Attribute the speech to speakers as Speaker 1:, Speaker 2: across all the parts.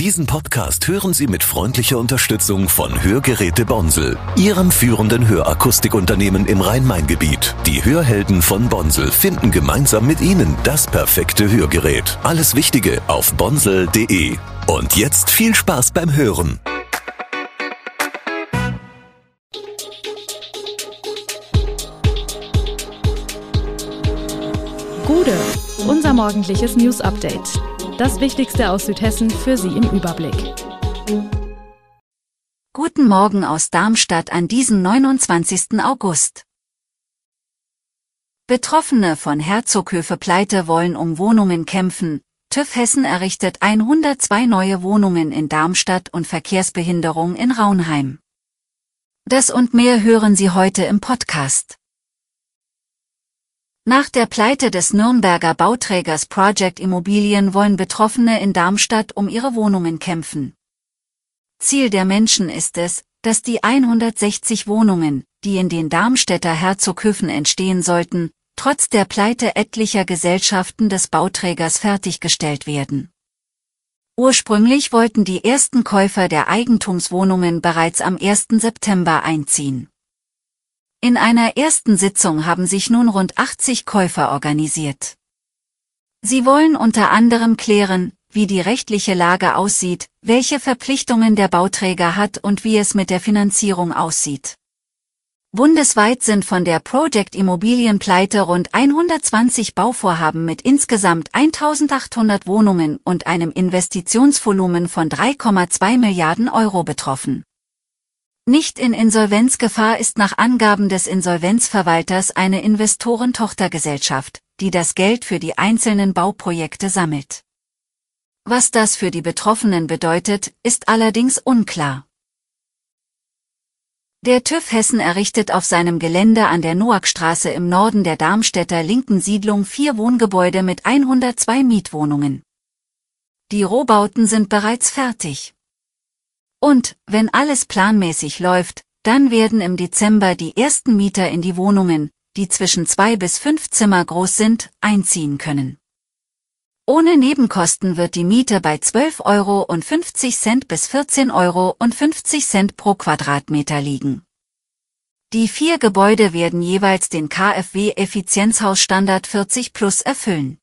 Speaker 1: Diesen Podcast hören Sie mit freundlicher Unterstützung von Hörgeräte Bonsel, Ihrem führenden Hörakustikunternehmen im Rhein-Main-Gebiet. Die Hörhelden von Bonsel finden gemeinsam mit Ihnen das perfekte Hörgerät. Alles Wichtige auf bonsel.de. Und jetzt viel Spaß beim Hören.
Speaker 2: Gude, unser morgendliches News Update. Das Wichtigste aus Südhessen für Sie im Überblick.
Speaker 3: Guten Morgen aus Darmstadt an diesem 29. August. Betroffene von Herzoghöfe Pleite wollen um Wohnungen kämpfen. TÜV Hessen errichtet 102 neue Wohnungen in Darmstadt und Verkehrsbehinderung in Raunheim. Das und mehr hören Sie heute im Podcast. Nach der Pleite des Nürnberger Bauträgers Project Immobilien wollen Betroffene in Darmstadt um ihre Wohnungen kämpfen. Ziel der Menschen ist es, dass die 160 Wohnungen, die in den Darmstädter Herzoghöfen entstehen sollten, trotz der Pleite etlicher Gesellschaften des Bauträgers fertiggestellt werden. Ursprünglich wollten die ersten Käufer der Eigentumswohnungen bereits am 1. September einziehen. In einer ersten Sitzung haben sich nun rund 80 Käufer organisiert. Sie wollen unter anderem klären, wie die rechtliche Lage aussieht, welche Verpflichtungen der Bauträger hat und wie es mit der Finanzierung aussieht. Bundesweit sind von der Project Immobilienpleite rund 120 Bauvorhaben mit insgesamt 1800 Wohnungen und einem Investitionsvolumen von 3,2 Milliarden Euro betroffen. Nicht in Insolvenzgefahr ist nach Angaben des Insolvenzverwalters eine Investorentochtergesellschaft, die das Geld für die einzelnen Bauprojekte sammelt. Was das für die Betroffenen bedeutet, ist allerdings unklar. Der TÜV Hessen errichtet auf seinem Gelände an der Noackstraße im Norden der Darmstädter linken Siedlung vier Wohngebäude mit 102 Mietwohnungen. Die Rohbauten sind bereits fertig. Und, wenn alles planmäßig läuft, dann werden im Dezember die ersten Mieter in die Wohnungen, die zwischen zwei bis fünf Zimmer groß sind, einziehen können. Ohne Nebenkosten wird die Miete bei 12,50 Euro bis 14,50 Euro pro Quadratmeter liegen. Die vier Gebäude werden jeweils den KfW Effizienzhausstandard 40 Plus erfüllen.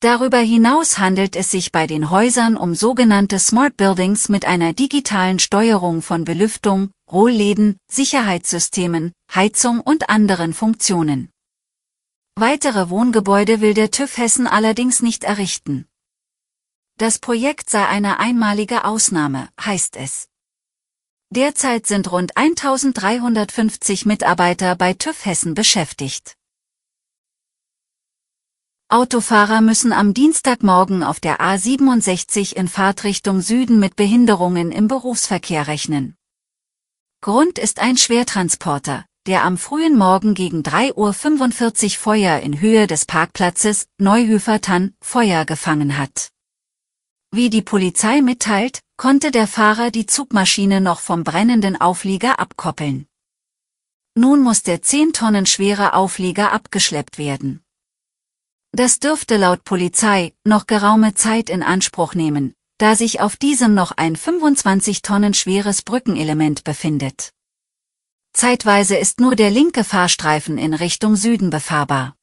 Speaker 3: Darüber hinaus handelt es sich bei den Häusern um sogenannte Smart Buildings mit einer digitalen Steuerung von Belüftung, Rollläden, Sicherheitssystemen, Heizung und anderen Funktionen. Weitere Wohngebäude will der TÜV Hessen allerdings nicht errichten. Das Projekt sei eine einmalige Ausnahme, heißt es. Derzeit sind rund 1350 Mitarbeiter bei TÜV Hessen beschäftigt. Autofahrer müssen am Dienstagmorgen auf der A67 in Fahrtrichtung Süden mit Behinderungen im Berufsverkehr rechnen. Grund ist ein Schwertransporter, der am frühen Morgen gegen 3.45 Uhr Feuer in Höhe des Parkplatzes Neuhöfer-Tann Feuer gefangen hat. Wie die Polizei mitteilt, konnte der Fahrer die Zugmaschine noch vom brennenden Auflieger abkoppeln. Nun muss der 10 Tonnen schwere Auflieger abgeschleppt werden. Das dürfte laut Polizei noch geraume Zeit in Anspruch nehmen, da sich auf diesem noch ein 25 Tonnen schweres Brückenelement befindet. Zeitweise ist nur der linke Fahrstreifen in Richtung Süden befahrbar.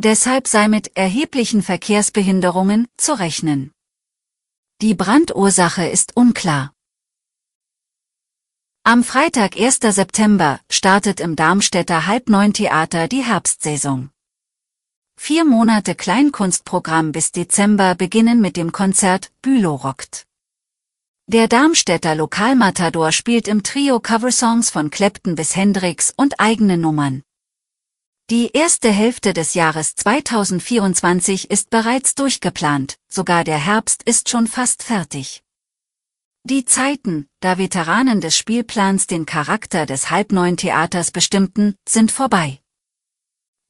Speaker 3: Deshalb sei mit erheblichen Verkehrsbehinderungen zu rechnen. Die Brandursache ist unklar. Am Freitag 1. September startet im Darmstädter Halbneun-Theater die Herbstsaison. Vier Monate Kleinkunstprogramm bis Dezember beginnen mit dem Konzert Bülow rockt. Der Darmstädter Lokalmatador spielt im Trio Coversongs von Clapton bis Hendrix und eigene Nummern. Die erste Hälfte des Jahres 2024 ist bereits durchgeplant, sogar der Herbst ist schon fast fertig. Die Zeiten, da Veteranen des Spielplans den Charakter des halbneuen Theaters bestimmten, sind vorbei.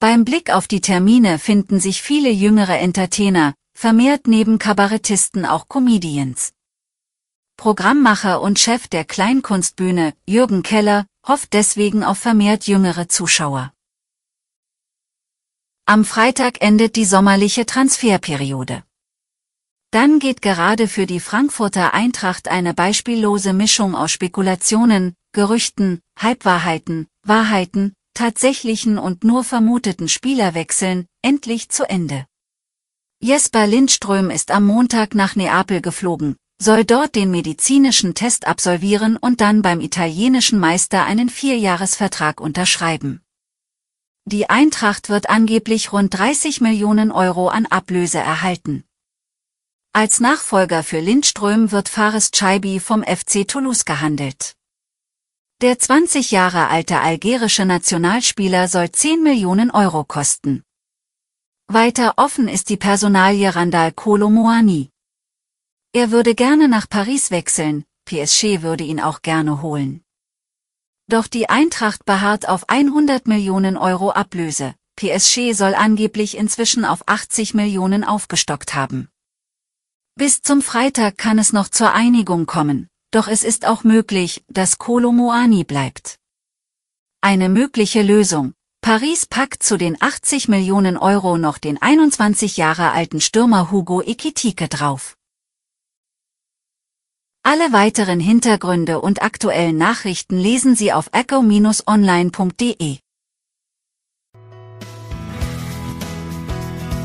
Speaker 3: Beim Blick auf die Termine finden sich viele jüngere Entertainer, vermehrt neben Kabarettisten auch Comedians. Programmmacher und Chef der Kleinkunstbühne, Jürgen Keller, hofft deswegen auf vermehrt jüngere Zuschauer. Am Freitag endet die sommerliche Transferperiode. dann geht gerade für die Frankfurter Eintracht eine beispiellose Mischung aus Spekulationen, Gerüchten, Halbwahrheiten, Wahrheiten, tatsächlichen und nur vermuteten Spielerwechseln, endlich zu Ende. Jesper Lindström ist am Montag nach Neapel geflogen, soll dort den medizinischen Test absolvieren und dann beim italienischen Meister einen Vierjahresvertrag unterschreiben. Die Eintracht wird angeblich rund 30 Millionen Euro an Ablöse erhalten. Als Nachfolger für Lindström wird Fares Chaibi vom FC Toulouse gehandelt. Der 20 Jahre alte algerische Nationalspieler soll 10 Millionen Euro kosten. Weiter offen ist die Personalie Randall Kolomoani. Er würde gerne nach Paris wechseln, PSG würde ihn auch gerne holen. Doch die Eintracht beharrt auf 100 Millionen Euro Ablöse, PSG soll angeblich inzwischen auf 80 Millionen aufgestockt haben. Bis zum Freitag kann es noch zur Einigung kommen, doch es ist auch möglich, dass Kolo Moani bleibt. Eine mögliche Lösung. Paris packt zu den 80 Millionen Euro noch den 21 Jahre alten Stürmer Hugo Ekitike drauf. Alle weiteren Hintergründe und aktuellen Nachrichten lesen Sie auf echo-online.de.